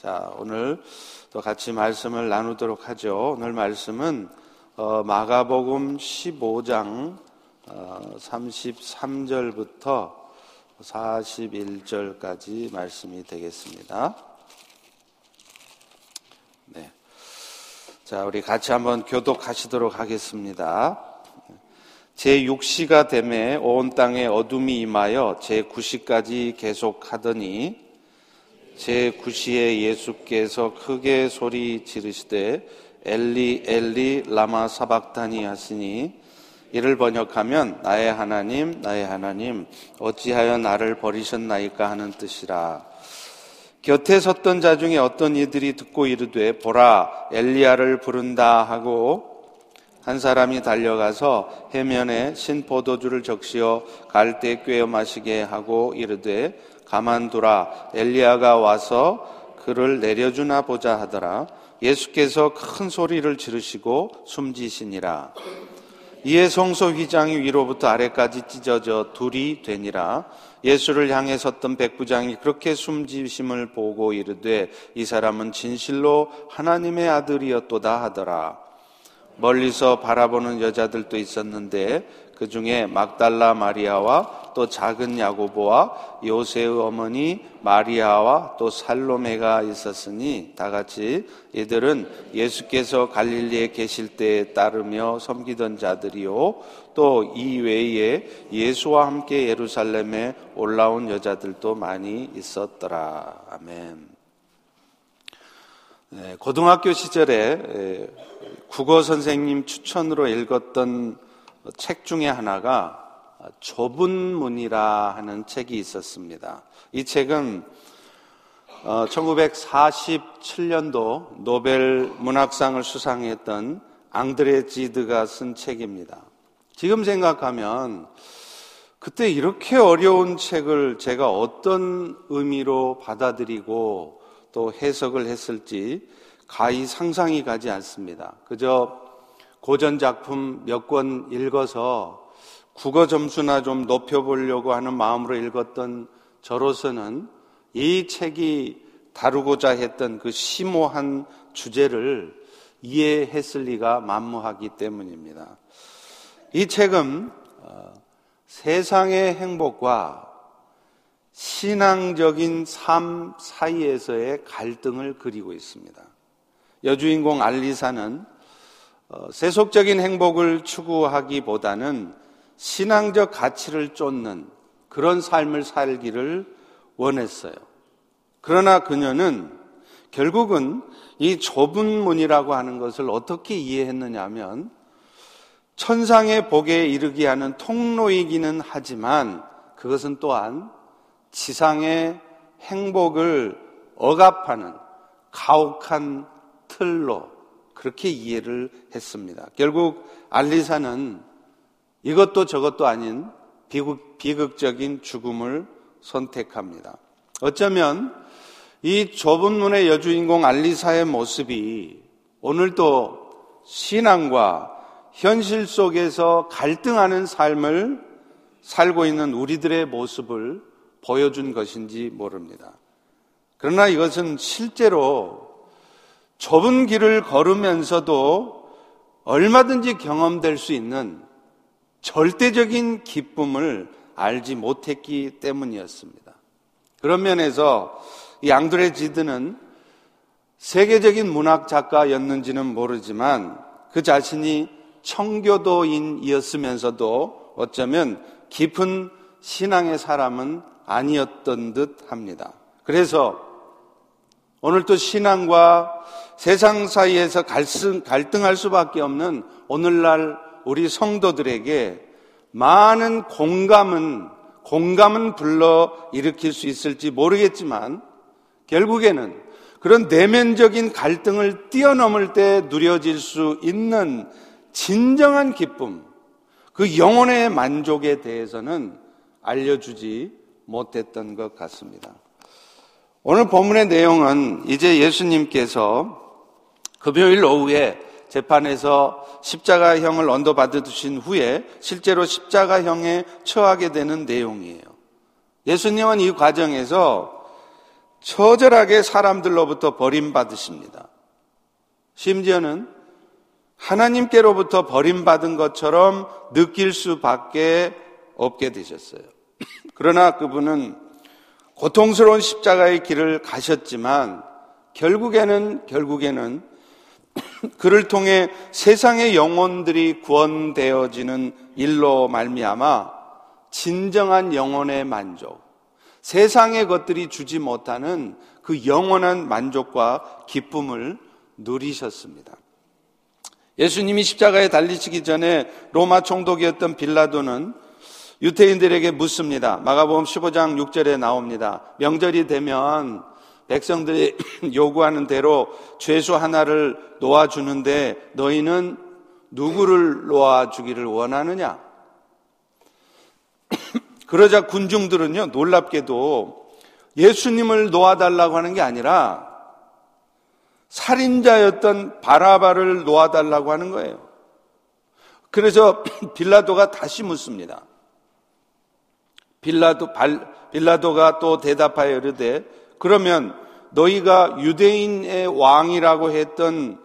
자, 오늘 또 같이 말씀을 나누도록 하죠. 오늘 말씀은 어, 마가복음 15장 어, 33절부터 41절까지 말씀이 되겠습니다. 네. 자, 우리 같이 한번 교독하시도록 하겠습니다. 제6시가 되매 온 땅에 어둠이 임하여 제9시까지 계속하더니 제9시에 예수께서 크게 소리 지르시되 엘리 엘리 라마 사박다니 하시니 이를 번역하면 나의 하나님 나의 하나님 어찌하여 나를 버리셨나이까 하는 뜻이라. 곁에 섰던 자 중에 어떤 이들이 듣고 이르되 보라 엘리야를 부른다 하고 한 사람이 달려가서 해면에 신포도주를 적시어 갈대 꿰어 마시게 하고 이르되 가만두라. 엘리야가 와서 그를 내려주나 보자 하더라. 예수께서 큰 소리를 지르시고 숨지시니라. 이에 성소 휘장이 위로부터 아래까지 찢어져 둘이 되니라. 예수를 향해 섰던 백부장이 그렇게 숨지심을 보고 이르되 이 사람은 진실로 하나님의 아들이었도다 하더라. 멀리서 바라보는 여자들도 있었는데 그 중에 막달라 마리아와 또 작은 야고보와 요새의 어머니 마리아와 또 살로메가 있었으니 다 같이 이들은 예수께서 갈릴리에 계실 때에 따르며 섬기던 자들이요 또 이 외에 예수와 함께 예루살렘에 올라온 여자들도 많이 있었더라 아멘. 네, 고등학교 시절에 국어 선생님 추천으로 읽었던 책 중에 하나가 좁은 문이라 하는 책이 있었습니다. 이 책은 1947년도 어, 노벨 문학상을 수상했던 앙드레 지드가 쓴 책입니다. 지금 생각하면 그때 이렇게 어려운 책을 제가 어떤 의미로 받아들이고 또 해석을 했을지 가히 상상이 가지 않습니다. 그저 고전 작품 몇 권 읽어서 국어 점수나 좀 높여보려고 하는 마음으로 읽었던 저로서는 이 책이 다루고자 했던 그 심오한 주제를 이해했을 리가 만무하기 때문입니다. 이 책은 어, 세상의 행복과 신앙적인 삶 사이에서의 갈등을 그리고 있습니다. 여주인공 알리사는 어, 세속적인 행복을 추구하기보다는 신앙적 가치를 쫓는 그런 삶을 살기를 원했어요. 그러나 그녀는 결국은 이 좁은 문이라고 하는 것을 어떻게 이해했느냐 하면 천상의 복에 이르게 하는 통로이기는 하지만 그것은 또한 지상의 행복을 억압하는 가혹한 틀로 그렇게 이해를 했습니다. 결국 알리사는 이것도 저것도 아닌 비극, 비극적인 죽음을 선택합니다. 어쩌면 이 좁은 문의 여주인공 알리사의 모습이 오늘도 신앙과 현실 속에서 갈등하는 삶을 살고 있는 우리들의 모습을 보여준 것인지 모릅니다. 그러나 이것은 실제로 좁은 길을 걸으면서도 얼마든지 경험될 수 있는 절대적인 기쁨을 알지 못했기 때문이었습니다. 그런 면에서 이 앙드레 지드는 세계적인 문학 작가였는지는 모르지만 그 자신이 청교도인이었으면서도 어쩌면 깊은 신앙의 사람은 아니었던 듯 합니다. 그래서 오늘 또 신앙과 세상 사이에서 갈등, 갈등할 수밖에 없는 오늘날 우리 성도들에게 많은 공감은, 공감은 불러 일으킬 수 있을지 모르겠지만 결국에는 그런 내면적인 갈등을 뛰어넘을 때 누려질 수 있는 진정한 기쁨, 그 영혼의 만족에 대해서는 알려주지 못했던 것 같습니다. 오늘 본문의 내용은 이제 예수님께서 금요일 오후에 재판에서 십자가형을 언도받으신 후에 실제로 십자가형에 처하게 되는 내용이에요. 예수님은 이 과정에서 처절하게 사람들로부터 버림받으십니다. 심지어는 하나님께로부터 버림받은 것처럼 느낄 수밖에 없게 되셨어요. 그러나 그분은 고통스러운 십자가의 길을 가셨지만 결국에는 결국에는 그를 통해 세상의 영혼들이 구원되어지는 일로 말미암아 진정한 영혼의 만족, 세상의 것들이 주지 못하는 그 영원한 만족과 기쁨을 누리셨습니다. 예수님이 십자가에 달리시기 전에 로마 총독이었던 빌라도는 유태인들에게 묻습니다. 마가복음 15장 6절에 나옵니다. 명절이 되면 백성들이 요구하는 대로 죄수 하나를 놓아주는데 너희는 누구를 놓아주기를 원하느냐? 그러자 군중들은요, 놀랍게도 예수님을 놓아달라고 하는 게 아니라 살인자였던 바라바를 놓아달라고 하는 거예요. 그래서 빌라도가 다시 묻습니다. 빌라도, 발, 빌라도가 또 대답하여 이르되 그러면 너희가 유대인의 왕이라고 했던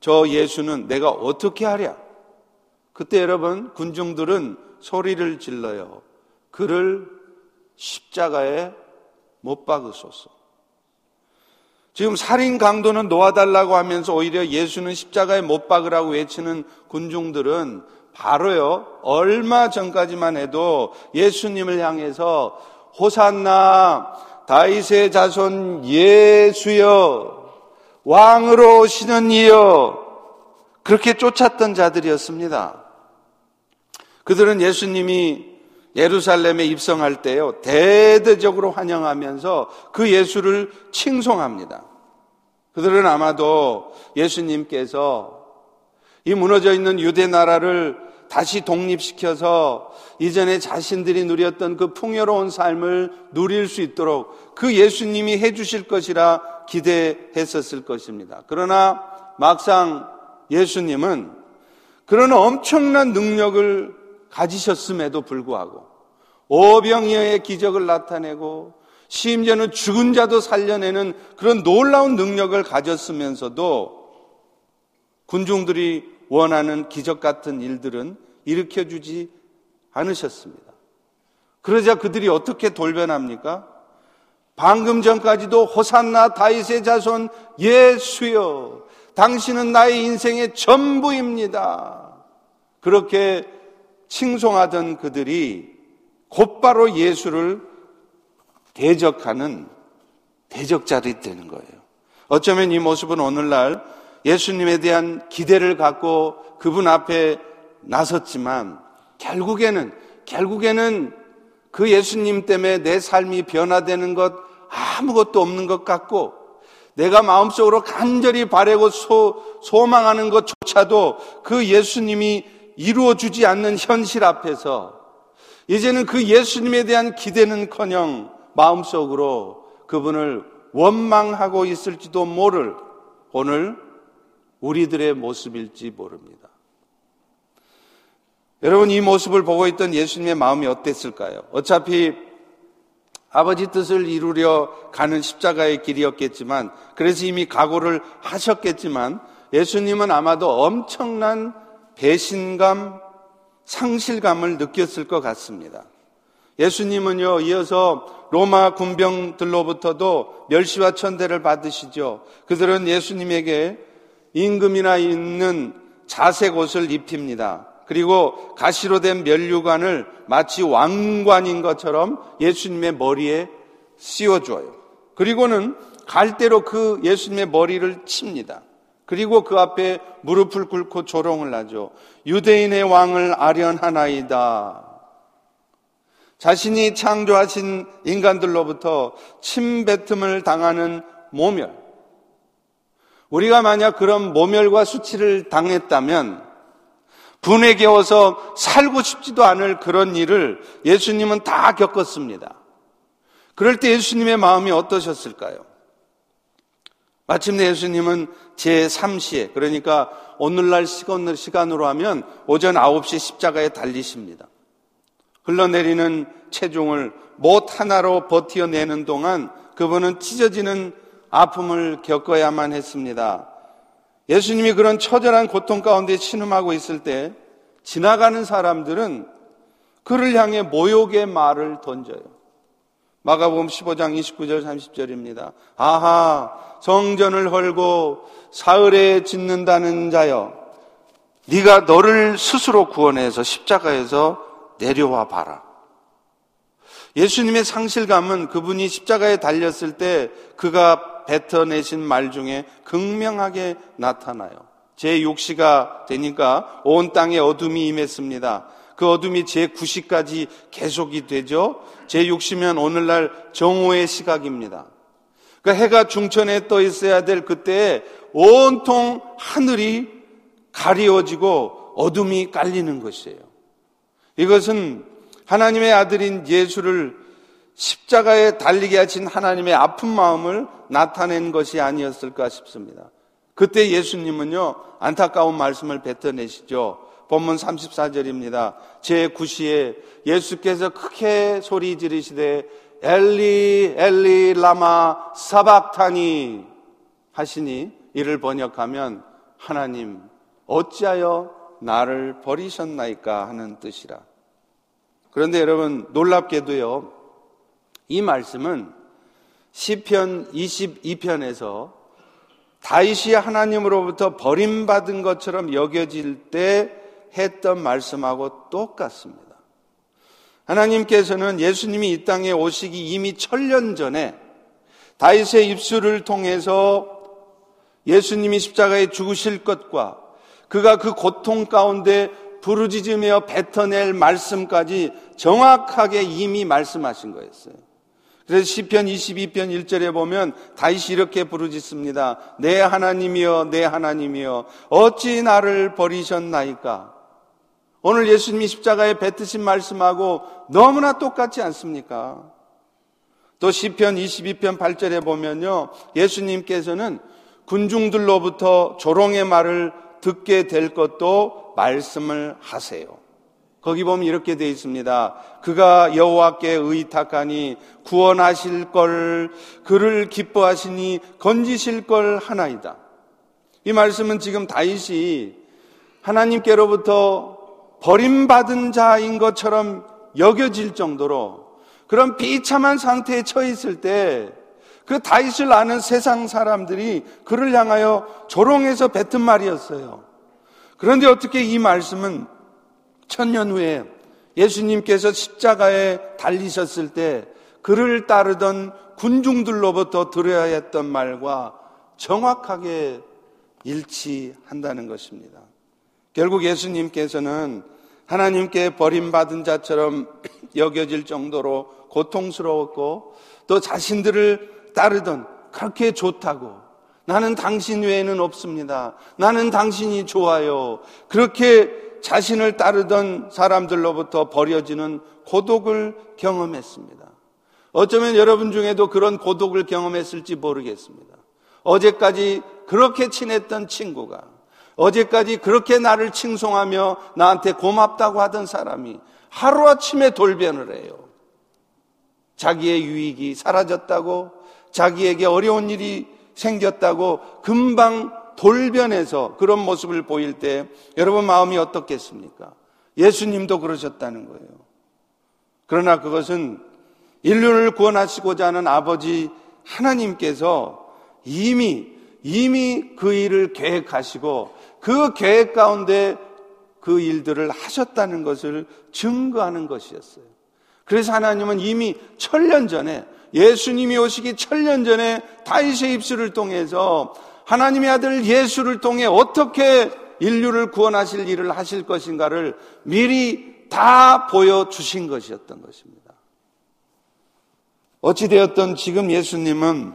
저 예수는 내가 어떻게 하랴? 그때 여러분 군중들은 소리를 질러요. 그를 십자가에 못 박으소서. 지금 살인 강도는 놓아달라고 하면서 오히려 예수는 십자가에 못 박으라고 외치는 군중들은 바로요, 얼마 전까지만 해도 예수님을 향해서 호산나 다윗의 자손 예수여 왕으로 오시는 이여 그렇게 쫓았던 자들이었습니다. 그들은 예수님이 예루살렘에 입성할 때요 대대적으로 환영하면서 그 예수를 칭송합니다. 그들은 아마도 예수님께서 이 무너져 있는 유대 나라를 다시 독립시켜서 이전에 자신들이 누렸던 그 풍요로운 삶을 누릴 수 있도록 그 예수님이 해주실 것이라 기대했었을 것입니다. 그러나 막상 예수님은 그런 엄청난 능력을 가지셨음에도 불구하고 오병이어의 기적을 나타내고 심지어는 죽은 자도 살려내는 그런 놀라운 능력을 가졌으면서도 군중들이 원하는 기적 같은 일들은 일으켜 주지 않으셨습니다. 그러자 그들이 어떻게 돌변합니까? 방금 전까지도 호산나 다윗의 자손 예수여 당신은 나의 인생의 전부입니다. 그렇게 칭송하던 그들이 곧바로 예수를 대적하는 대적자들이 되는 거예요. 어쩌면 이 모습은 오늘날 예수님에 대한 기대를 갖고 그분 앞에 나섰지만 결국에는 결국에는 그 예수님 때문에 내 삶이 변화되는 것 아무것도 없는 것 같고 내가 마음속으로 간절히 바래고 소, 소망하는 것조차도 그 예수님이 이루어주지 않는 현실 앞에서 이제는 그 예수님에 대한 기대는커녕 마음속으로 그분을 원망하고 있을지도 모를 오늘 우리들의 모습일지 모릅니다. 여러분 이 모습을 보고 있던 예수님의 마음이 어땠을까요? 어차피 아버지 뜻을 이루려 가는 십자가의 길이었겠지만 그래서 이미 각오를 하셨겠지만 예수님은 아마도 엄청난 배신감, 상실감을 느꼈을 것 같습니다. 예수님은요, 이어서 로마 군병들로부터도 멸시와 천대를 받으시죠. 그들은 예수님에게 임금이나 있는 자색 옷을 입힙니다. 그리고 가시로 된 면류관을 마치 왕관인 것처럼 예수님의 머리에 씌워줘요. 그리고는 갈대로 그 예수님의 머리를 칩니다. 그리고 그 앞에 무릎을 꿇고 조롱을 하죠. 유대인의 왕을 아련하나이다. 자신이 창조하신 인간들로부터 침뱉음을 당하는 모멸. 우리가 만약 그런 모멸과 수치를 당했다면 분에 겨워서 살고 싶지도 않을 그런 일을 예수님은 다 겪었습니다. 그럴 때 예수님의 마음이 어떠셨을까요? 마침내 예수님은 제3시에, 그러니까 오늘날 시간으로 하면 오전 9시 십자가에 달리십니다. 흘러내리는 체중을 못 하나로 버티어내는 동안 그분은 찢어지는 아픔을 겪어야만 했습니다. 예수님이 그런 처절한 고통 가운데 신음하고 있을 때 지나가는 사람들은 그를 향해 모욕의 말을 던져요. 마가복음 15장 29절 30절입니다. 아하 성전을 헐고 사흘에 짓는다는 자여 네가 너를 스스로 구원해서 십자가에서 내려와 봐라. 예수님의 상실감은 그분이 십자가에 달렸을 때 그가 뱉어내신 말 중에 극명하게 나타나요. 제 육시가 되니까 온 땅에 어둠이 임했습니다. 그 어둠이 제 9시까지 계속이 되죠. 제 6시면 오늘날 정오의 시각입니다. 그 해가 중천에 떠 있어야 될 그때에 온통 하늘이 가리워지고 어둠이 깔리는 것이에요. 이것은 하나님의 아들인 예수를 십자가에 달리게 하신 하나님의 아픈 마음을 나타낸 것이 아니었을까 싶습니다. 그때 예수님은요, 안타까운 말씀을 뱉어내시죠. 본문 34절입니다. 제9시에 예수께서 크게 소리 지르시되 엘리 엘리 라마 사박타니 하시니 이를 번역하면 하나님 어찌하여 나를 버리셨나이까 하는 뜻이라. 그런데 여러분 놀랍게도요. 이 말씀은 시편 22편에서 다윗이 하나님으로부터 버림받은 것처럼 여겨질 때 했던 말씀하고 똑같습니다. 하나님께서는 예수님이 이 땅에 오시기 이미 천년 전에 다윗의 입술을 통해서 예수님이 십자가에 죽으실 것과 그가 그 고통 가운데 부르짖으며 뱉어낼 말씀까지 정확하게 이미 말씀하신 거였어요. 그래서 시편 22편 1절에 보면 다시 이렇게 부르짖습니다. 내 하나님이여 내 하나님이여 어찌 나를 버리셨나이까? 오늘 예수님이 십자가에 뱉으신 말씀하고 너무나 똑같지 않습니까? 또 시편 22편 8절에 보면요. 예수님께서는 군중들로부터 조롱의 말을 듣게 될 것도 말씀을 하세요. 거기 보면 이렇게 되어 있습니다. 그가 여호와께 의탁하니 구원하실 걸 그를 기뻐하시니 건지실 걸 하나이다. 이 말씀은 지금 다윗이 하나님께로부터 버림받은 자인 것처럼 여겨질 정도로 그런 비참한 상태에 처해 있을 때 그 다윗을 아는 세상 사람들이 그를 향하여 조롱해서 뱉은 말이었어요. 그런데 어떻게 이 말씀은 천년 후에 예수님께서 십자가에 달리셨을 때 그를 따르던 군중들로부터 들어야 했던 말과 정확하게 일치한다는 것입니다. 결국 예수님께서는 하나님께 버림받은 자처럼 여겨질 정도로 고통스러웠고 또 자신들을 따르던 그렇게 좋다고 나는 당신 외에는 없습니다. 나는 당신이 좋아요. 그렇게 자신을 따르던 사람들로부터 버려지는 고독을 경험했습니다. 어쩌면 여러분 중에도 그런 고독을 경험했을지 모르겠습니다. 어제까지 그렇게 친했던 친구가 어제까지 그렇게 나를 칭송하며 나한테 고맙다고 하던 사람이 하루아침에 돌변을 해요. 자기의 유익이 사라졌다고, 자기에게 어려운 일이 생겼다고 금방 돌변해서 그런 모습을 보일 때 여러분 마음이 어떻겠습니까? 예수님도 그러셨다는 거예요. 그러나 그것은 인류를 구원하시고자 하는 아버지 하나님께서 이미 이미 그 일을 계획하시고 그 계획 가운데 그 일들을 하셨다는 것을 증거하는 것이었어요. 그래서 하나님은 이미 천년 전에 예수님이 오시기 천년 전에 다윗의 입술을 통해서 하나님의 아들 예수를 통해 어떻게 인류를 구원하실 일을 하실 것인가를 미리 다 보여주신 것이었던 것입니다. 어찌되었던 지금 예수님은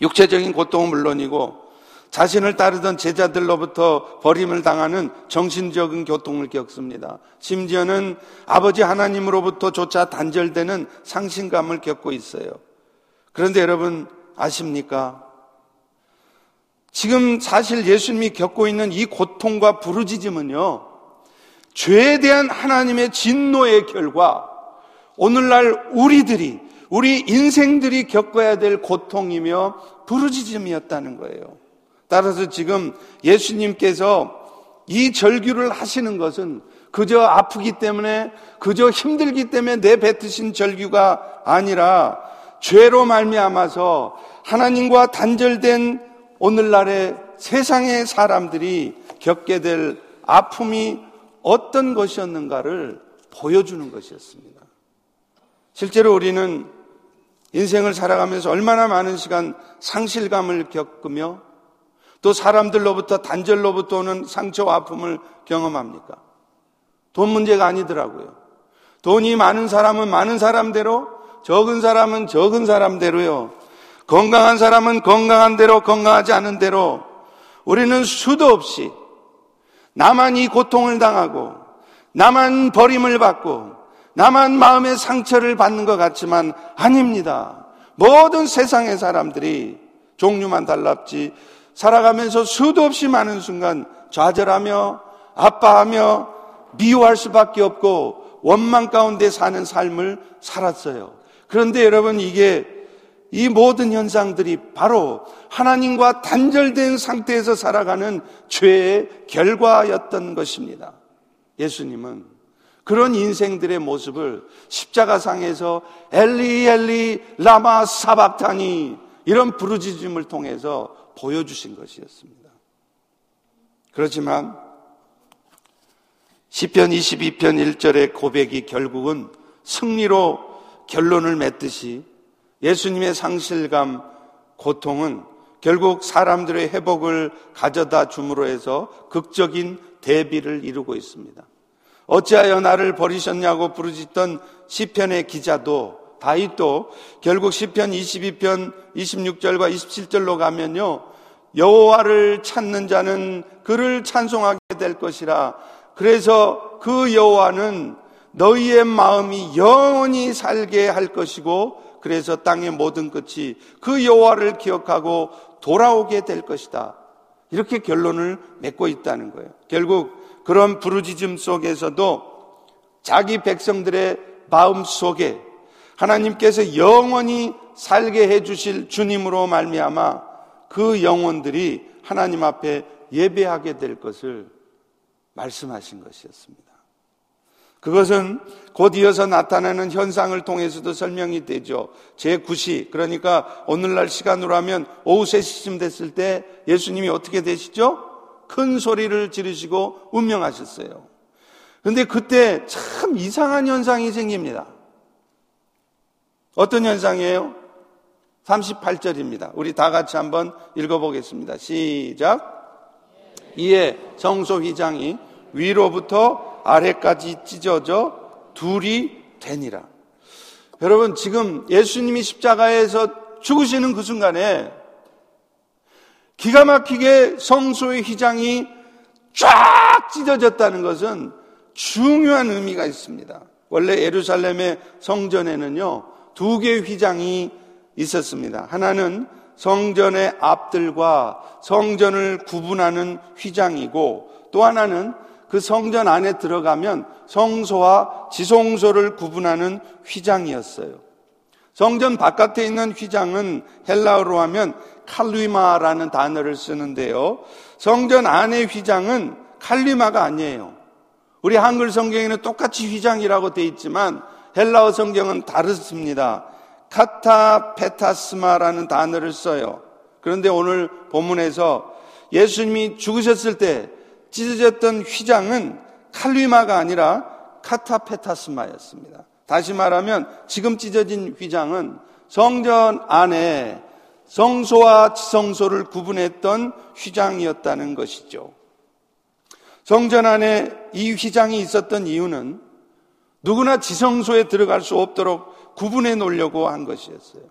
육체적인 고통은 물론이고 자신을 따르던 제자들로부터 버림을 당하는 정신적인 교통을 겪습니다. 심지어는 아버지 하나님으로부터조차 단절되는 상신감을 겪고 있어요. 그런데 여러분 아십니까? 지금 사실 예수님이 겪고 있는 이 고통과 부르짖음은요, 죄에 대한 하나님의 진노의 결과, 오늘날 우리들이 우리 인생들이 겪어야 될 고통이며 부르짖음이었다는 거예요. 따라서 지금 예수님께서 이 절규를 하시는 것은 그저 아프기 때문에 그저 힘들기 때문에 내뱉으신 절규가 아니라 죄로 말미암아서 하나님과 단절된 오늘날의 세상의 사람들이 겪게 될 아픔이 어떤 것이었는가를 보여주는 것이었습니다. 실제로 우리는 인생을 살아가면서 얼마나 많은 시간 상실감을 겪으며 또 사람들로부터 단절로부터 오는 상처와 아픔을 경험합니까? 돈 문제가 아니더라고요. 돈이 많은 사람은 많은 사람대로, 적은 사람은 적은 사람대로요. 건강한 사람은 건강한 대로, 건강하지 않은 대로 우리는 수도 없이 나만 이 고통을 당하고 나만 버림을 받고 나만 마음의 상처를 받는 것 같지만 아닙니다. 모든 세상의 사람들이 종류만 달랐지 살아가면서 수도 없이 많은 순간 좌절하며 아파하며 미워할 수밖에 없고 원망 가운데 사는 삶을 살았어요. 그런데 여러분 이게 이 모든 현상들이 바로 하나님과 단절된 상태에서 살아가는 죄의 결과였던 것입니다. 예수님은 그런 인생들의 모습을 십자가상에서 엘리 엘리 라마 사박타니 이런 부르짖음을 통해서 보여주신 것이었습니다. 그렇지만 시편 22편 1절의 고백이 결국은 승리로 결론을 맺듯이 예수님의 상실감, 고통은 결국 사람들의 회복을 가져다 줌으로 해서 극적인 대비를 이루고 있습니다. 어찌하여 나를 버리셨냐고 부르짖던 시편의 기자도 다윗도 결국 시편 22편 26절과 27절로 가면요. 여호와를 찾는 자는 그를 찬송하게 될 것이라. 그래서 그 여호와는 너희의 마음이 영원히 살게 할 것이고 그래서 땅의 모든 끝이 그 여호와를 기억하고 돌아오게 될 것이다. 이렇게 결론을 맺고 있다는 거예요. 결국 그런 부르짖음 속에서도 자기 백성들의 마음 속에 하나님께서 영원히 살게 해 주실 주님으로 말미암아 그 영혼들이 하나님 앞에 예배하게 될 것을 말씀하신 것이었습니다. 그것은 곧 이어서 나타나는 현상을 통해서도 설명이 되죠. 제9시, 그러니까 오늘날 시간으로 하면 오후 3시쯤 됐을 때 예수님이 어떻게 되시죠? 큰 소리를 지르시고 운명하셨어요. 근데 그때 참 이상한 현상이 생깁니다. 어떤 현상이에요? 38절입니다. 우리 다 같이 한번 읽어보겠습니다. 시작. 이에 성소 휘장이 위로부터 아래까지 찢어져 둘이 되니라. 여러분, 지금 예수님이 십자가에서 죽으시는 그 순간에 기가 막히게 성소의 휘장이 쫙 찢어졌다는 것은 중요한 의미가 있습니다. 원래 예루살렘의 성전에는요, 두 개의 휘장이 있었습니다. 하나는 성전의 앞들과 성전을 구분하는 휘장이고 또 하나는 그 성전 안에 들어가면 성소와 지성소를 구분하는 휘장이었어요. 성전 바깥에 있는 휘장은 헬라어로 하면 칼리마라는 단어를 쓰는데요. 성전 안의 휘장은 칼리마가 아니에요. 우리 한글 성경에는 똑같이 휘장이라고 돼 있지만 헬라어 성경은 다르습니다. 카타페타스마라는 단어를 써요. 그런데 오늘 본문에서 예수님이 죽으셨을 때 찢어졌던 휘장은 칼리마가 아니라 카타페타스마였습니다. 다시 말하면 지금 찢어진 휘장은 성전 안에 성소와 지성소를 구분했던 휘장이었다는 것이죠. 성전 안에 이 휘장이 있었던 이유는 누구나 지성소에 들어갈 수 없도록 구분해 놓으려고 한 것이었어요.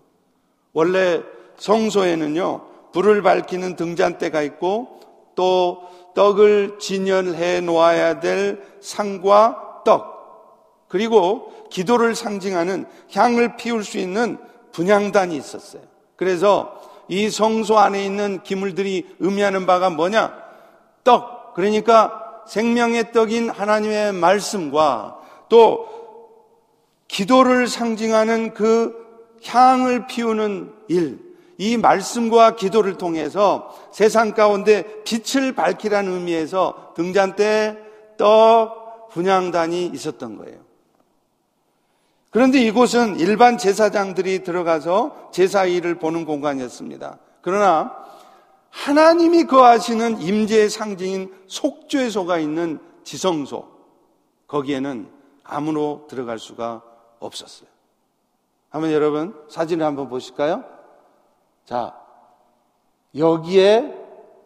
원래 성소에는요, 불을 밝히는 등잔대가 있고 또 떡을 진열해 놓아야 될 상과 떡, 그리고 기도를 상징하는 향을 피울 수 있는 분향단이 있었어요. 그래서 이 성소 안에 있는 기물들이 의미하는 바가 뭐냐? 떡. 그러니까 생명의 떡인 하나님의 말씀과 또 기도를 상징하는 그 향을 피우는 일, 이 말씀과 기도를 통해서 세상 가운데 빛을 밝히라는 의미에서 등잔 때떡 분양단이 있었던 거예요. 그런데 이곳은 일반 제사장들이 들어가서 제사 일을 보는 공간이었습니다. 그러나 하나님이 거하시는 임재의 상징인 속죄소가 있는 지성소 거기에는 아무로 들어갈 수가 없었어요. 한번 여러분 사진을 한번 보실까요? 자, 여기에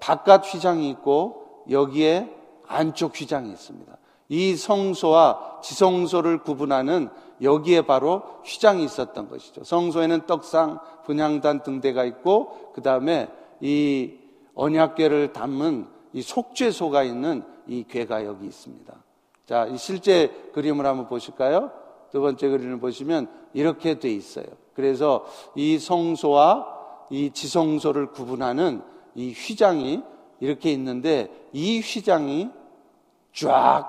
바깥 휘장이 있고 여기에 안쪽 휘장이 있습니다. 이 성소와 지성소를 구분하는 여기에 바로 휘장이 있었던 것이죠. 성소에는 떡상, 분향단 등대가 있고 그 다음에 이 언약궤를 담은 이 속죄소가 있는 이 궤가 여기 있습니다. 자, 이 실제 그림을 한번 보실까요? 두 번째 그림을 보시면 이렇게 돼 있어요. 그래서 이 성소와 이 지성소를 구분하는 이 휘장이 이렇게 있는데 이 휘장이 쫙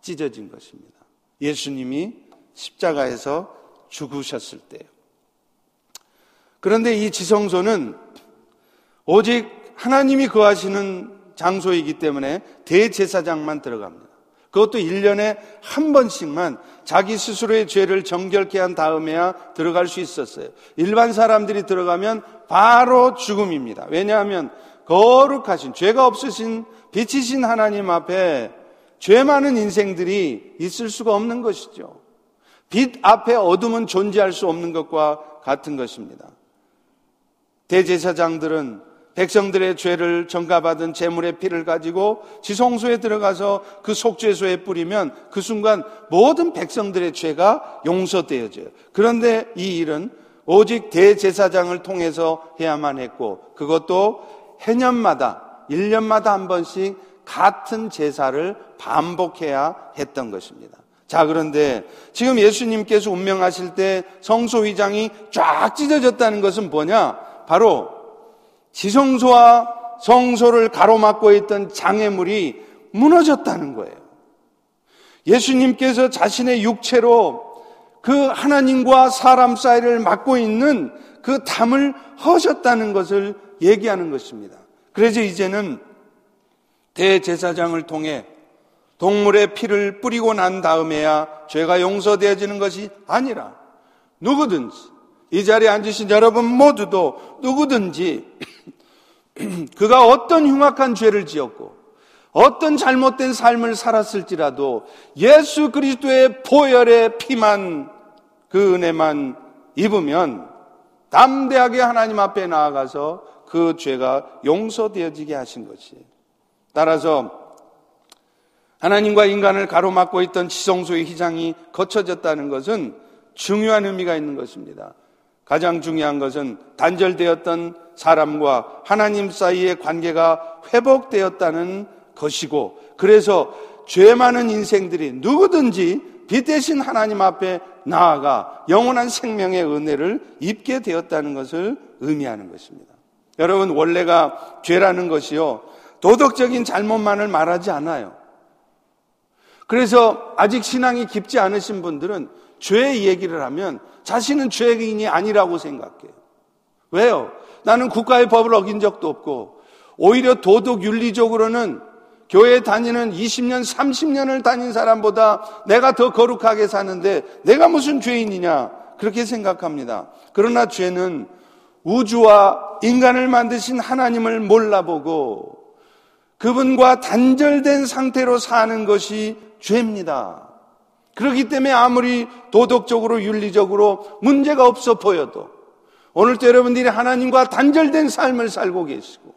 찢어진 것입니다. 예수님이 십자가에서 죽으셨을 때요. 그런데 이 지성소는 오직 하나님이 거하시는 장소이기 때문에 대제사장만 들어갑니다. 그것도 1년에 한 번씩만 자기 스스로의 죄를 정결케 한 다음에야 들어갈 수 있었어요. 일반 사람들이 들어가면 바로 죽음입니다. 왜냐하면 거룩하신, 죄가 없으신, 빛이신 하나님 앞에 죄 많은 인생들이 있을 수가 없는 것이죠. 빛 앞에 어둠은 존재할 수 없는 것과 같은 것입니다. 대제사장들은 백성들의 죄를 전가받은 제물의 피를 가지고 지성소에 들어가서 그 속죄소에 뿌리면 그 순간 모든 백성들의 죄가 용서되어져요. 그런데 이 일은 오직 대제사장을 통해서 해야만 했고 그것도 해년마다 1년마다 한 번씩 같은 제사를 반복해야 했던 것입니다. 자, 그런데 지금 예수님께서 운명하실 때 성소 휘장이 쫙 찢어졌다는 것은 뭐냐? 바로 지성소와 성소를 가로막고 있던 장애물이 무너졌다는 거예요. 예수님께서 자신의 육체로 그 하나님과 사람 사이를 막고 있는 그 담을 허셨다는 것을 얘기하는 것입니다. 그래서 이제는 대제사장을 통해 동물의 피를 뿌리고 난 다음에야 죄가 용서되어지는 것이 아니라 누구든지 이 자리에 앉으신 여러분 모두도 누구든지 그가 어떤 흉악한 죄를 지었고 어떤 잘못된 삶을 살았을지라도 예수 그리스도의 보혈의 피만 그 은혜만 입으면 담대하게 하나님 앞에 나아가서 그 죄가 용서되어지게 하신 것이. 따라서 하나님과 인간을 가로막고 있던 지성소의 휘장이 거쳐졌다는 것은 중요한 의미가 있는 것입니다. 가장 중요한 것은 단절되었던 사람과 하나님 사이의 관계가 회복되었다는 것이고 그래서 죄 많은 인생들이 누구든지 빛 대신 하나님 앞에 나아가 영원한 생명의 은혜를 입게 되었다는 것을 의미하는 것입니다. 여러분 원래가 죄라는 것이요 도덕적인 잘못만을 말하지 않아요. 그래서 아직 신앙이 깊지 않으신 분들은 죄의 얘기를 하면 자신은 죄인이 아니라고 생각해요. 왜요? 나는 국가의 법을 어긴 적도 없고 오히려 도덕 윤리적으로는 교회 다니는 20년, 30년을 다닌 사람보다 내가 더 거룩하게 사는데 내가 무슨 죄인이냐 그렇게 생각합니다. 그러나 죄는 우주와 인간을 만드신 하나님을 몰라보고 그분과 단절된 상태로 사는 것이 죄입니다. 그렇기 때문에 아무리 도덕적으로 윤리적으로 문제가 없어 보여도 오늘도 여러분들이 하나님과 단절된 삶을 살고 계시고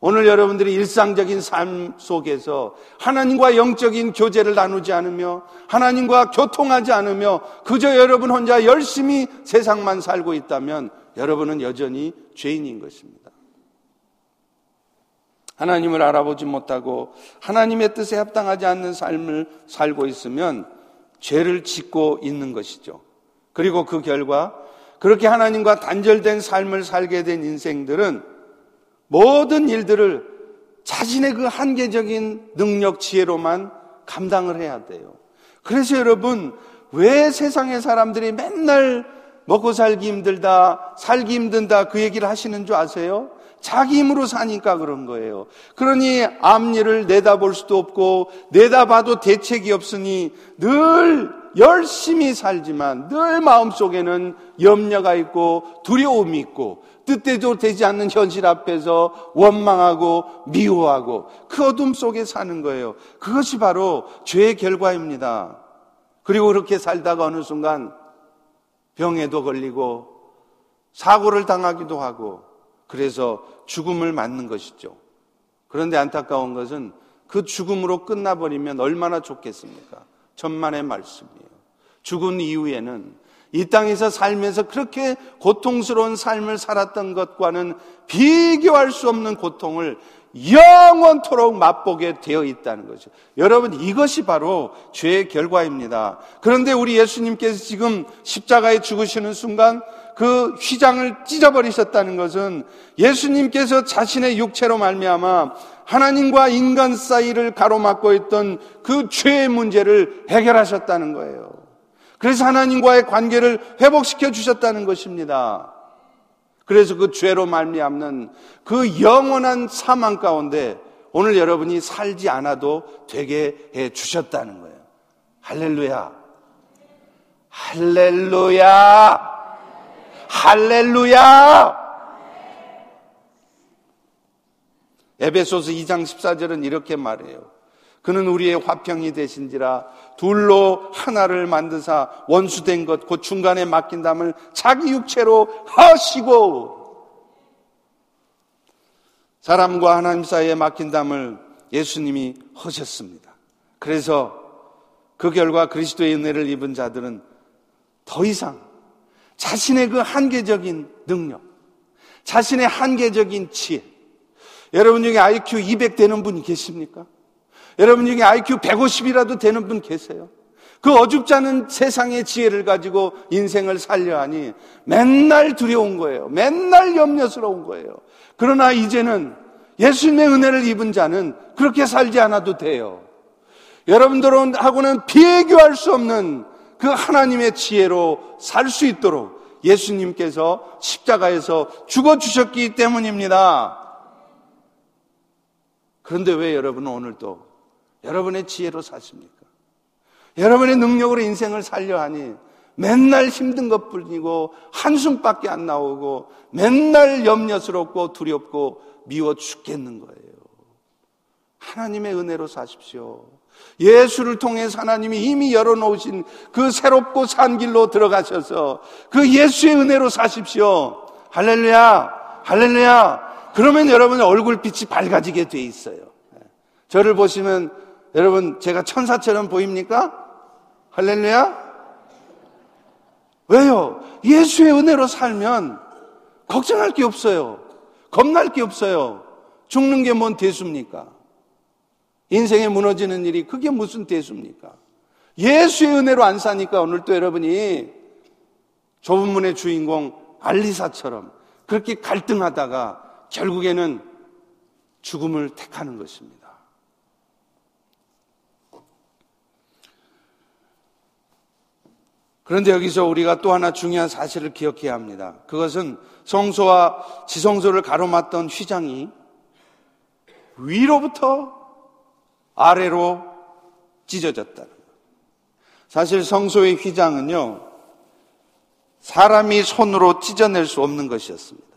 오늘 여러분들이 일상적인 삶 속에서 하나님과 영적인 교제를 나누지 않으며 하나님과 교통하지 않으며 그저 여러분 혼자 열심히 세상만 살고 있다면 여러분은 여전히 죄인인 것입니다. 하나님을 알아보지 못하고 하나님의 뜻에 합당하지 않는 삶을 살고 있으면 죄를 짓고 있는 것이죠. 그리고 그 결과 그렇게 하나님과 단절된 삶을 살게 된 인생들은 모든 일들을 자신의 그 한계적인 능력, 지혜로만 감당을 해야 돼요. 그래서 여러분, 왜 세상의 사람들이 맨날 먹고 살기 힘들다, 살기 힘든다 그 얘기를 하시는 줄 아세요? 자기 힘으로 사니까 그런 거예요. 그러니 앞일을 내다볼 수도 없고 내다봐도 대책이 없으니 늘 열심히 살지만 늘 마음속에는 염려가 있고 두려움이 있고 뜻대로 되지 않는 현실 앞에서 원망하고 미워하고 그 어둠 속에 사는 거예요. 그것이 바로 죄의 결과입니다. 그리고 그렇게 살다가 어느 순간 병에도 걸리고 사고를 당하기도 하고 그래서 죽음을 맞는 것이죠. 그런데 안타까운 것은 그 죽음으로 끝나버리면 얼마나 좋겠습니까? 천만의 말씀이에요. 죽은 이후에는 이 땅에서 살면서 그렇게 고통스러운 삶을 살았던 것과는 비교할 수 없는 고통을 영원토록 맛보게 되어 있다는 거죠. 여러분, 이것이 바로 죄의 결과입니다. 그런데 우리 예수님께서 지금 십자가에 죽으시는 순간 그 휘장을 찢어버리셨다는 것은 예수님께서 자신의 육체로 말미암아 하나님과 인간 사이를 가로막고 있던 그 죄의 문제를 해결하셨다는 거예요. 그래서 하나님과의 관계를 회복시켜 주셨다는 것입니다. 그래서 그 죄로 말미암는 그 영원한 사망 가운데 오늘 여러분이 살지 않아도 되게 해 주셨다는 거예요. 할렐루야. 할렐루야. 할렐루야! 에베소서 2장 14절은 이렇게 말해요. 그는 우리의 화평이 되신지라 둘로 하나를 만드사 원수된 것 곧 중간에 맡긴 담을 자기 육체로 하시고 사람과 하나님 사이에 맡긴 담을 예수님이 하셨습니다. 그래서 그 결과 그리스도의 은혜를 입은 자들은 더 이상 자신의 그 한계적인 능력, 자신의 한계적인 지혜. 여러분 중에 IQ 200 되는 분이 계십니까? 여러분 중에 IQ 150이라도 되는 분 계세요? 그 어줍지 않은 세상의 지혜를 가지고 인생을 살려 하니 맨날 두려운 거예요. 맨날 염려스러운 거예요. 그러나 이제는 예수님의 은혜를 입은 자는 그렇게 살지 않아도 돼요. 여러분들하고는 비교할 수 없는 그 하나님의 지혜로 살 수 있도록 예수님께서 십자가에서 죽어주셨기 때문입니다. 그런데 왜 여러분은 오늘도 여러분의 지혜로 사십니까? 여러분의 능력으로 인생을 살려 하니 맨날 힘든 것 뿐이고 한숨밖에 안 나오고 맨날 염려스럽고 두렵고 미워 죽겠는 거예요. 하나님의 은혜로 사십시오. 예수를 통해서 하나님이 이미 열어놓으신 그 새롭고 산 길로 들어가셔서 그 예수의 은혜로 사십시오. 할렐루야, 할렐루야. 그러면 여러분의 얼굴빛이 밝아지게 돼 있어요. 저를 보시면 여러분 제가 천사처럼 보입니까? 할렐루야? 왜요? 예수의 은혜로 살면 걱정할 게 없어요. 겁날 게 없어요. 죽는 게 뭔 대수입니까? 인생에 무너지는 일이 그게 무슨 대수입니까? 예수의 은혜로 안 사니까 오늘 또 여러분이 좁은 문의 주인공 알리사처럼 그렇게 갈등하다가 결국에는 죽음을 택하는 것입니다. 그런데 여기서 우리가 또 하나 중요한 사실을 기억해야 합니다. 그것은 성소와 지성소를 가로막던 휘장이 위로부터 아래로 찢어졌다. 사실 성소의 휘장은요, 사람이 손으로 찢어낼 수 없는 것이었습니다.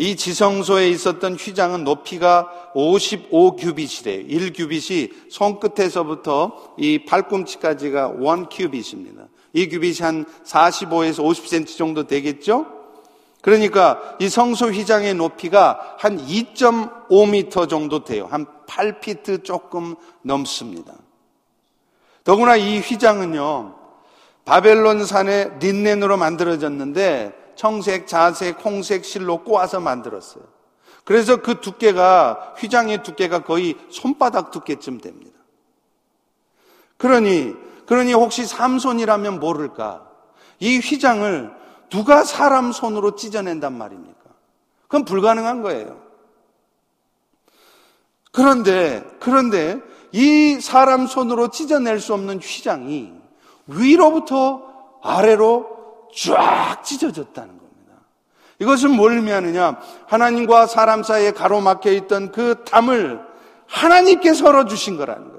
이 지성소에 있었던 휘장은 높이가 55규빗이래요. 1규빗이 손끝에서부터 이 팔꿈치까지가 1규빗입니다. 이 규빗이 한 45에서 50cm 정도 되겠죠? 그러니까 이 성소 휘장의 높이가 한 2.5m 정도 돼요. 한 8피트 조금 넘습니다. 더구나 이 휘장은요, 바벨론 산의 린넨으로 만들어졌는데 청색, 자색, 홍색 실로 꼬아서 만들었어요. 그래서 그 두께가, 휘장의 두께가 거의 손바닥 두께쯤 됩니다. 그러니, 그러니 혹시 삼손이라면 모를까? 이 휘장을 누가 사람 손으로 찢어낸단 말입니까? 그건 불가능한 거예요. 그런데, 그런데 이 사람 손으로 찢어낼 수 없는 휘장이 위로부터 아래로 쫙 찢어졌다는 겁니다. 이것은 뭘 의미하느냐? 하나님과 사람 사이에 가로막혀 있던 그 담을 하나님께 서로 주신 거라는 거예요.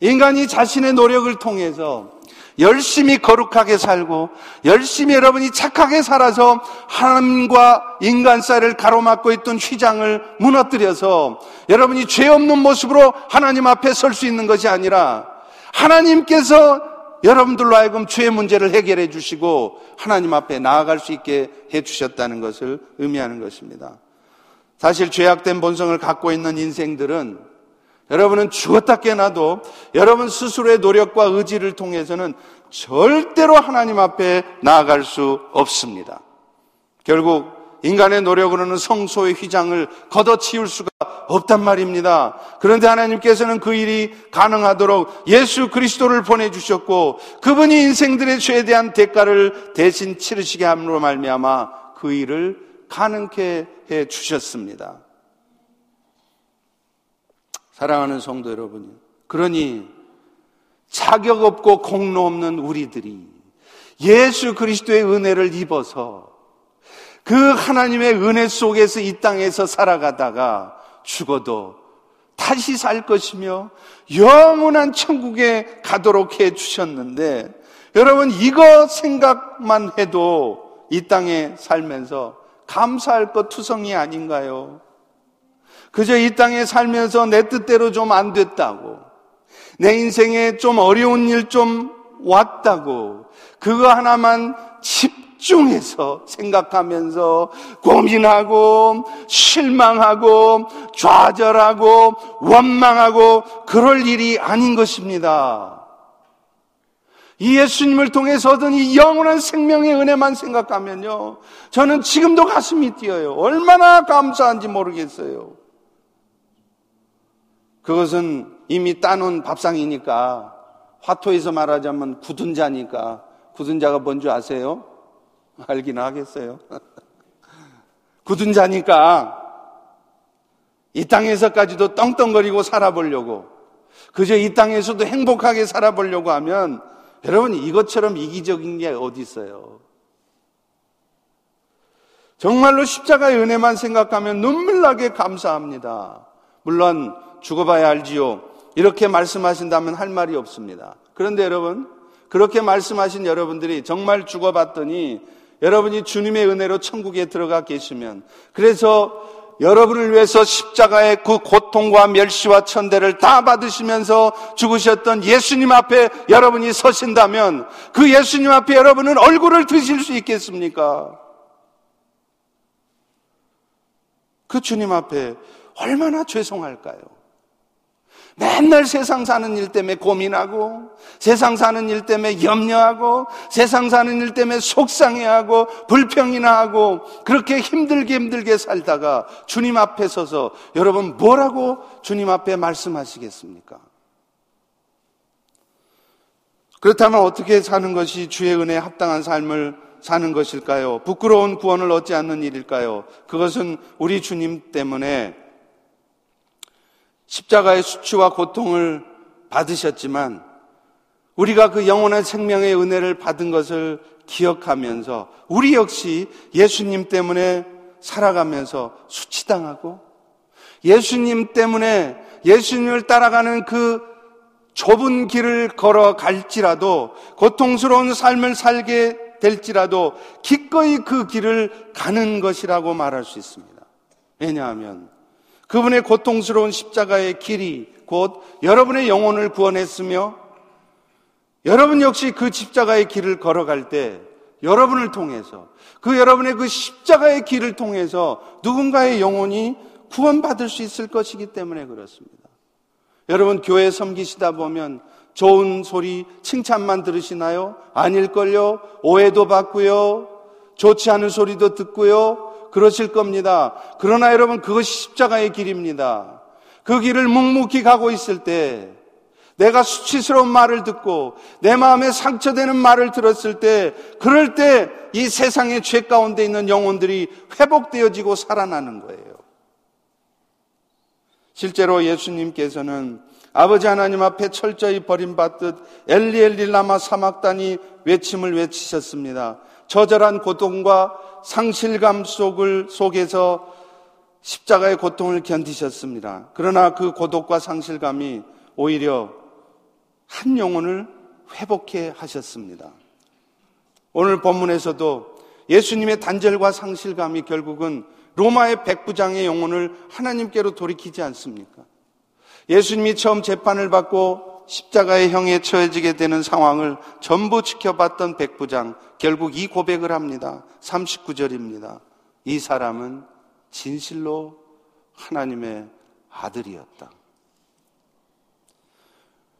인간이 자신의 노력을 통해서 열심히 거룩하게 살고 열심히 여러분이 착하게 살아서 하나님과 인간 사이를 가로막고 있던 휘장을 무너뜨려서 여러분이 죄 없는 모습으로 하나님 앞에 설 수 있는 것이 아니라 하나님께서 여러분들로 하여금 죄의 문제를 해결해 주시고 하나님 앞에 나아갈 수 있게 해 주셨다는 것을 의미하는 것입니다. 사실 죄악된 본성을 갖고 있는 인생들은 여러분은 죽었다 깨나도 여러분 스스로의 노력과 의지를 통해서는 절대로 하나님 앞에 나아갈 수 없습니다. 결국 인간의 노력으로는 성소의 휘장을 걷어치울 수가 없단 말입니다. 그런데 하나님께서는 그 일이 가능하도록 예수 그리스도를 보내주셨고 그분이 인생들의 죄에 대한 대가를 대신 치르시게 함으로 말미암아 그 일을 가능케 해 주셨습니다. 사랑하는 성도 여러분, 그러니 자격 없고 공로 없는 우리들이 예수 그리스도의 은혜를 입어서 그 하나님의 은혜 속에서 이 땅에서 살아가다가 죽어도 다시 살 것이며 영원한 천국에 가도록 해 주셨는데 여러분 이거 생각만 해도 이 땅에 살면서 감사할 것 투성이 아닌가요? 그저 이 땅에 살면서 내 뜻대로 좀 안 됐다고 내 인생에 좀 어려운 일 좀 왔다고 그거 하나만 집 집중해서 생각하면서 고민하고 실망하고 좌절하고 원망하고 그럴 일이 아닌 것입니다. 이 예수님을 통해서 얻은 이 영원한 생명의 은혜만 생각하면요. 저는 지금도 가슴이 뛰어요. 얼마나 감사한지 모르겠어요. 그것은 이미 따놓은 밥상이니까 화토에서 말하자면 굳은 자니까 굳은 자가 뭔지 아세요? 알긴 하겠어요. 굳은 자니까 이 땅에서까지도 떵떵거리고 살아보려고 그저 이 땅에서도 행복하게 살아보려고 하면 여러분 이것처럼 이기적인 게 어디 있어요? 정말로 십자가의 은혜만 생각하면 눈물 나게 감사합니다. 물론 죽어봐야 알지요. 이렇게 말씀하신다면 할 말이 없습니다. 그런데 여러분 그렇게 말씀하신 여러분들이 정말 죽어봤더니 여러분이 주님의 은혜로 천국에 들어가 계시면 그래서 여러분을 위해서 십자가의 그 고통과 멸시와 천대를 다 받으시면서 죽으셨던 예수님 앞에 여러분이 서신다면 그 예수님 앞에 여러분은 얼굴을 드실 수 있겠습니까? 그 주님 앞에 얼마나 죄송할까요? 맨날 세상 사는 일 때문에 고민하고, 세상 사는 일 때문에 염려하고, 세상 사는 일 때문에 속상해하고, 불평이나 하고, 그렇게 힘들게 힘들게 살다가 주님 앞에 서서 여러분 뭐라고 주님 앞에 말씀하시겠습니까? 그렇다면 어떻게 사는 것이 주의 은혜에 합당한 삶을 사는 것일까요? 부끄러운 구원을 얻지 않는 일일까요? 그것은 우리 주님 때문에 십자가의 수치와 고통을 받으셨지만 우리가 그 영원한 생명의 은혜를 받은 것을 기억하면서 우리 역시 예수님 때문에 살아가면서 수치당하고 예수님 때문에 예수님을 따라가는 그 좁은 길을 걸어갈지라도 고통스러운 삶을 살게 될지라도 기꺼이 그 길을 가는 것이라고 말할 수 있습니다. 왜냐하면 그분의 고통스러운 십자가의 길이 곧 여러분의 영혼을 구원했으며 여러분 역시 그 십자가의 길을 걸어갈 때 여러분을 통해서 그 여러분의 그 십자가의 길을 통해서 누군가의 영혼이 구원받을 수 있을 것이기 때문에 그렇습니다. 여러분 교회 섬기시다 보면 좋은 소리, 칭찬만 들으시나요? 아닐걸요? 오해도 받고요. 좋지 않은 소리도 듣고요. 그러실 겁니다. 그러나 여러분 그것이 십자가의 길입니다. 그 길을 묵묵히 가고 있을 때 내가 수치스러운 말을 듣고 내 마음에 상처되는 말을 들었을 때 그럴 때 이 세상의 죄 가운데 있는 영혼들이 회복되어지고 살아나는 거예요. 실제로 예수님께서는 아버지 하나님 앞에 철저히 버림받듯 엘리 엘리 라마 사막단이 외침을 외치셨습니다. 처절한 고통과 상실감 속을 속에서 십자가의 고통을 견디셨습니다. 그러나 그 고독과 상실감이 오히려 한 영혼을 회복해 하셨습니다. 오늘 본문에서도 예수님의 단절과 상실감이 결국은 로마의 백부장의 영혼을 하나님께로 돌이키지 않습니까? 예수님이 처음 재판을 받고 십자가의 형에 처해지게 되는 상황을 전부 지켜봤던 백부장, 결국 이 고백을 합니다. 39절입니다. 이 사람은 진실로 하나님의 아들이었다.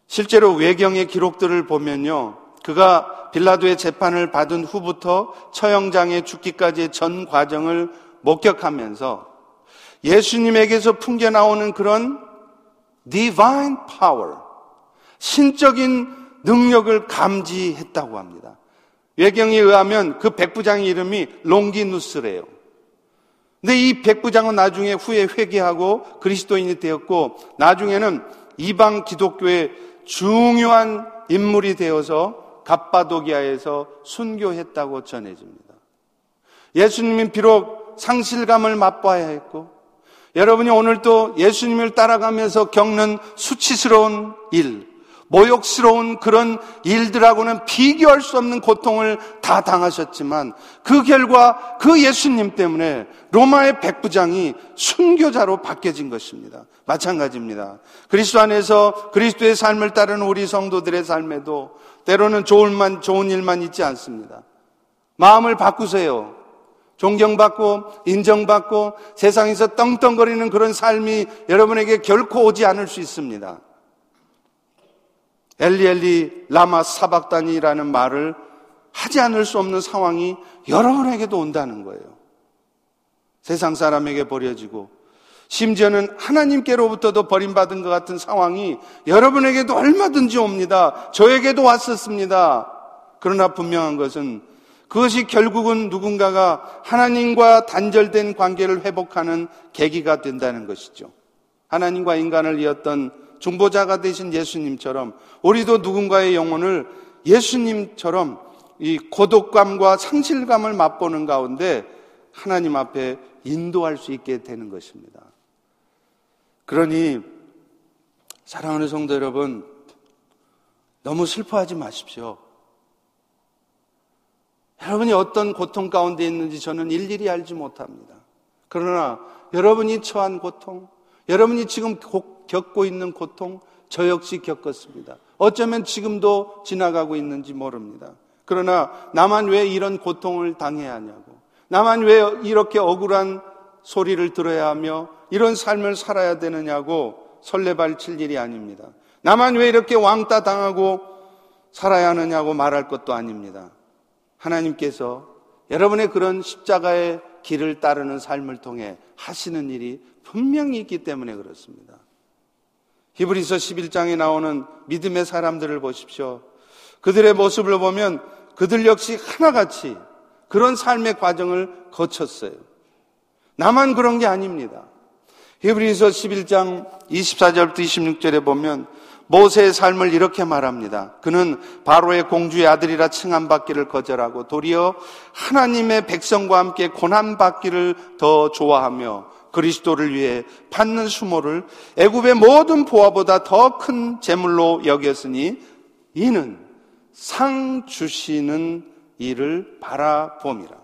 실제로 외경의 기록들을 보면요. 그가 빌라도의 재판을 받은 후부터 처형장에 죽기까지의 전 과정을 목격하면서 예수님에게서 풍겨나오는 그런 divine power, 신적인 능력을 감지했다고 합니다. 외경에 의하면 그 백부장의 이름이 롱기누스래요. 근데 이 백부장은 나중에 후에 회개하고 그리스도인이 되었고 나중에는 이방 기독교의 중요한 인물이 되어서 갑바도기아에서 순교했다고 전해집니다. 예수님은 비록 상실감을 맛봐야 했고 여러분이 오늘도 예수님을 따라가면서 겪는 수치스러운 일, 모욕스러운 그런 일들하고는 비교할 수 없는 고통을 다 당하셨지만 그 결과 그 예수님 때문에 로마의 백부장이 순교자로 바뀌어진 것입니다. 마찬가지입니다. 그리스도 안에서 그리스도의 삶을 따르는 우리 성도들의 삶에도 때로는 좋을만, 좋은 일만 있지 않습니다. 마음을 바꾸세요. 존경받고 인정받고 세상에서 떵떵거리는 그런 삶이 여러분에게 결코 오지 않을 수 있습니다. 엘리엘리 라마 사박단이라는 말을 하지 않을 수 없는 상황이 여러분에게도 온다는 거예요. 세상 사람에게 버려지고 심지어는 하나님께로부터도 버림받은 것 같은 상황이 여러분에게도 얼마든지 옵니다. 저에게도 왔었습니다. 그러나 분명한 것은 그것이 결국은 누군가가 하나님과 단절된 관계를 회복하는 계기가 된다는 것이죠. 하나님과 인간을 이었던 중보자가 되신 예수님처럼 우리도 누군가의 영혼을 예수님처럼 이 고독감과 상실감을 맛보는 가운데 하나님 앞에 인도할 수 있게 되는 것입니다. 그러니 사랑하는 성도 여러분, 너무 슬퍼하지 마십시오. 여러분이 어떤 고통 가운데 있는지 저는 일일이 알지 못합니다. 그러나 여러분이 처한 고통, 여러분이 지금 겪고 있는 고통 저 역시 겪었습니다. 어쩌면 지금도 지나가고 있는지 모릅니다. 그러나 나만 왜 이런 고통을 당해야 하냐고. 나만 왜 이렇게 억울한 소리를 들어야 하며 이런 삶을 살아야 되느냐고 설레발칠 일이 아닙니다. 나만 왜 이렇게 왕따 당하고 살아야 하느냐고 말할 것도 아닙니다. 하나님께서 여러분의 그런 십자가의 길을 따르는 삶을 통해 하시는 일이 분명히 있기 때문에 그렇습니다. 히브리서 11장에 나오는 믿음의 사람들을 보십시오. 그들의 모습을 보면 그들 역시 하나같이 그런 삶의 과정을 거쳤어요. 나만 그런 게 아닙니다. 히브리서 11장 24절부터 26절에 보면 모세의 삶을 이렇게 말합니다. 그는 바로의 공주의 아들이라 칭함 받기를 거절하고 도리어 하나님의 백성과 함께 고난 받기를 더 좋아하며 그리스도를 위해 받는 수모를 애굽의 모든 보화보다 더 큰 재물로 여겼으니 이는 상 주시는 일을 바라봄이라.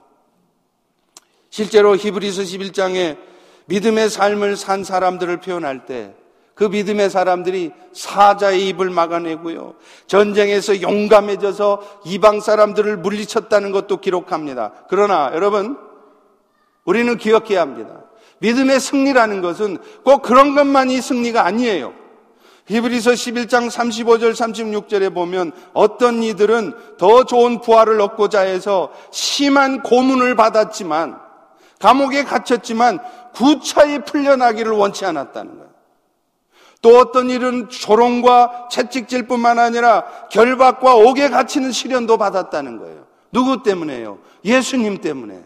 실제로 히브리서 11장에 믿음의 삶을 산 사람들을 표현할 때 그 믿음의 사람들이 사자의 입을 막아내고요. 전쟁에서 용감해져서 이방 사람들을 물리쳤다는 것도 기록합니다. 그러나 여러분, 우리는 기억해야 합니다. 믿음의 승리라는 것은 꼭 그런 것만이 승리가 아니에요. 히브리서 11장 35절 36절에 보면 어떤 이들은 더 좋은 부활을 얻고자 해서 심한 고문을 받았지만 감옥에 갇혔지만 구차히 풀려나기를 원치 않았다는 거예요. 또 어떤 일은 조롱과 채찍질 뿐만 아니라 결박과 옥에 갇히는 시련도 받았다는 거예요. 누구 때문에요? 예수님 때문에.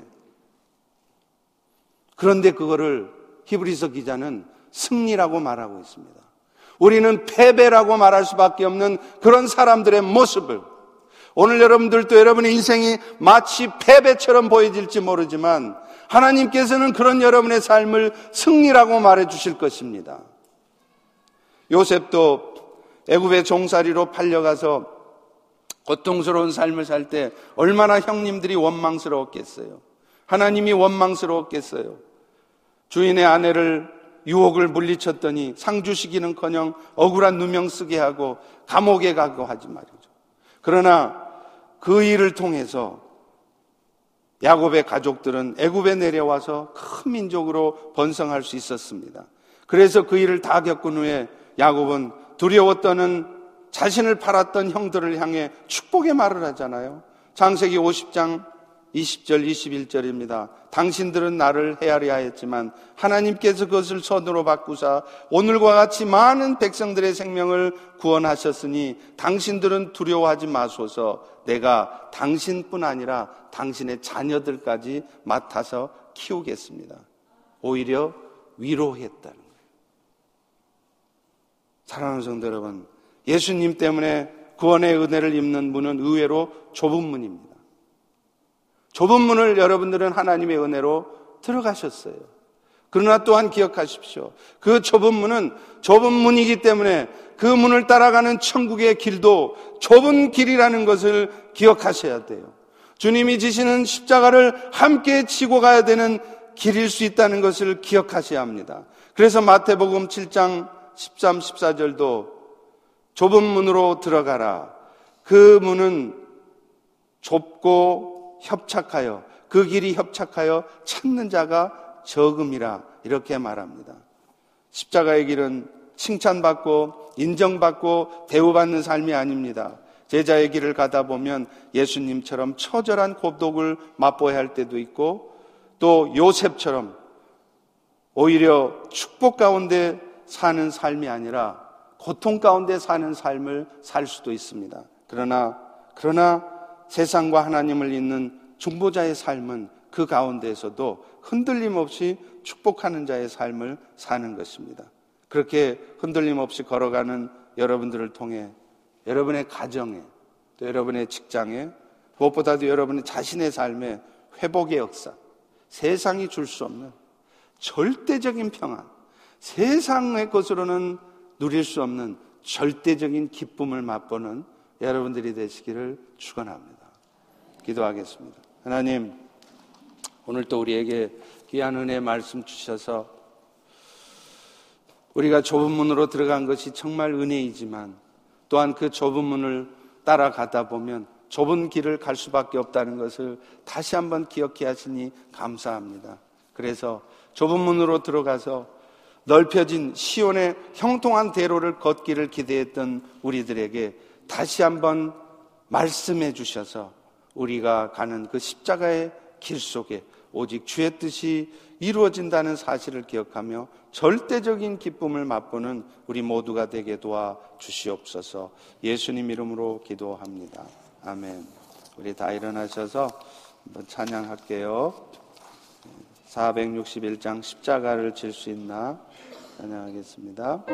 그런데 그거를 히브리서 기자는 승리라고 말하고 있습니다. 우리는 패배라고 말할 수밖에 없는 그런 사람들의 모습을 오늘 여러분들도 여러분의 인생이 마치 패배처럼 보여질지 모르지만 하나님께서는 그런 여러분의 삶을 승리라고 말해 주실 것입니다. 요셉도 애굽의 종살이로 팔려가서 고통스러운 삶을 살 때 얼마나 형님들이 원망스러웠겠어요. 하나님이 원망스러웠겠어요. 주인의 아내를 유혹을 물리쳤더니 상주시기는커녕 억울한 누명 쓰게 하고 감옥에 가고 하지 말이죠. 그러나 그 일을 통해서 야곱의 가족들은 애굽에 내려와서 큰 민족으로 번성할 수 있었습니다. 그래서 그 일을 다 겪은 후에 야곱은 두려웠던 자신을 팔았던 형들을 향해 축복의 말을 하잖아요. 장세기 50장 20절, 21절입니다. 당신들은 나를 헤아려 하였지만 하나님께서 그것을 손으로 바꾸사 오늘과 같이 많은 백성들의 생명을 구원하셨으니 당신들은 두려워하지 마소서 내가 당신뿐 아니라 당신의 자녀들까지 맡아서 키우겠습니다. 오히려 위로했다는. 사랑하는 성도 여러분, 예수님 때문에 구원의 은혜를 입는 문은 의외로 좁은 문입니다. 좁은 문을 여러분들은 하나님의 은혜로 들어가셨어요. 그러나 또한 기억하십시오. 그 좁은 문은 좁은 문이기 때문에 그 문을 따라가는 천국의 길도 좁은 길이라는 것을 기억하셔야 돼요. 주님이 지시는 십자가를 함께 치고 가야 되는 길일 수 있다는 것을 기억하셔야 합니다. 그래서 마태복음 7장 13, 14절도 좁은 문으로 들어가라. 그 문은 좁고 협착하여 그 길이 협착하여 찾는 자가 적음이라 이렇게 말합니다. 십자가의 길은 칭찬받고 인정받고 대우받는 삶이 아닙니다. 제자의 길을 가다 보면 예수님처럼 처절한 고독을 맛보아야 할 때도 있고 또 요셉처럼 오히려 축복 가운데 사는 삶이 아니라 고통 가운데 사는 삶을 살 수도 있습니다. 그러나 그러나 세상과 하나님을 잇는 중보자의 삶은 그 가운데에서도 흔들림 없이 축복하는 자의 삶을 사는 것입니다. 그렇게 흔들림 없이 걸어가는 여러분들을 통해 여러분의 가정에 또 여러분의 직장에 무엇보다도 여러분의 자신의 삶에 회복의 역사, 세상이 줄 수 없는 절대적인 평안, 세상의 것으로는 누릴 수 없는 절대적인 기쁨을 맛보는 여러분들이 되시기를 축원합니다. 기도하겠습니다. 하나님, 오늘 또 우리에게 귀한 은혜 말씀 주셔서 우리가 좁은 문으로 들어간 것이 정말 은혜이지만 또한 그 좁은 문을 따라가다 보면 좁은 길을 갈 수밖에 없다는 것을 다시 한번 기억해 하시니 감사합니다. 그래서 좁은 문으로 들어가서 넓혀진 시온의 형통한 대로를 걷기를 기대했던 우리들에게 다시 한번 말씀해 주셔서 우리가 가는 그 십자가의 길 속에 오직 주의 뜻이 이루어진다는 사실을 기억하며 절대적인 기쁨을 맛보는 우리 모두가 되게 도와 주시옵소서 예수님 이름으로 기도합니다. 아멘. 우리 다 일어나셔서 한번 찬양할게요. 461장 십자가를 질 수 있나 찬양하겠습니다.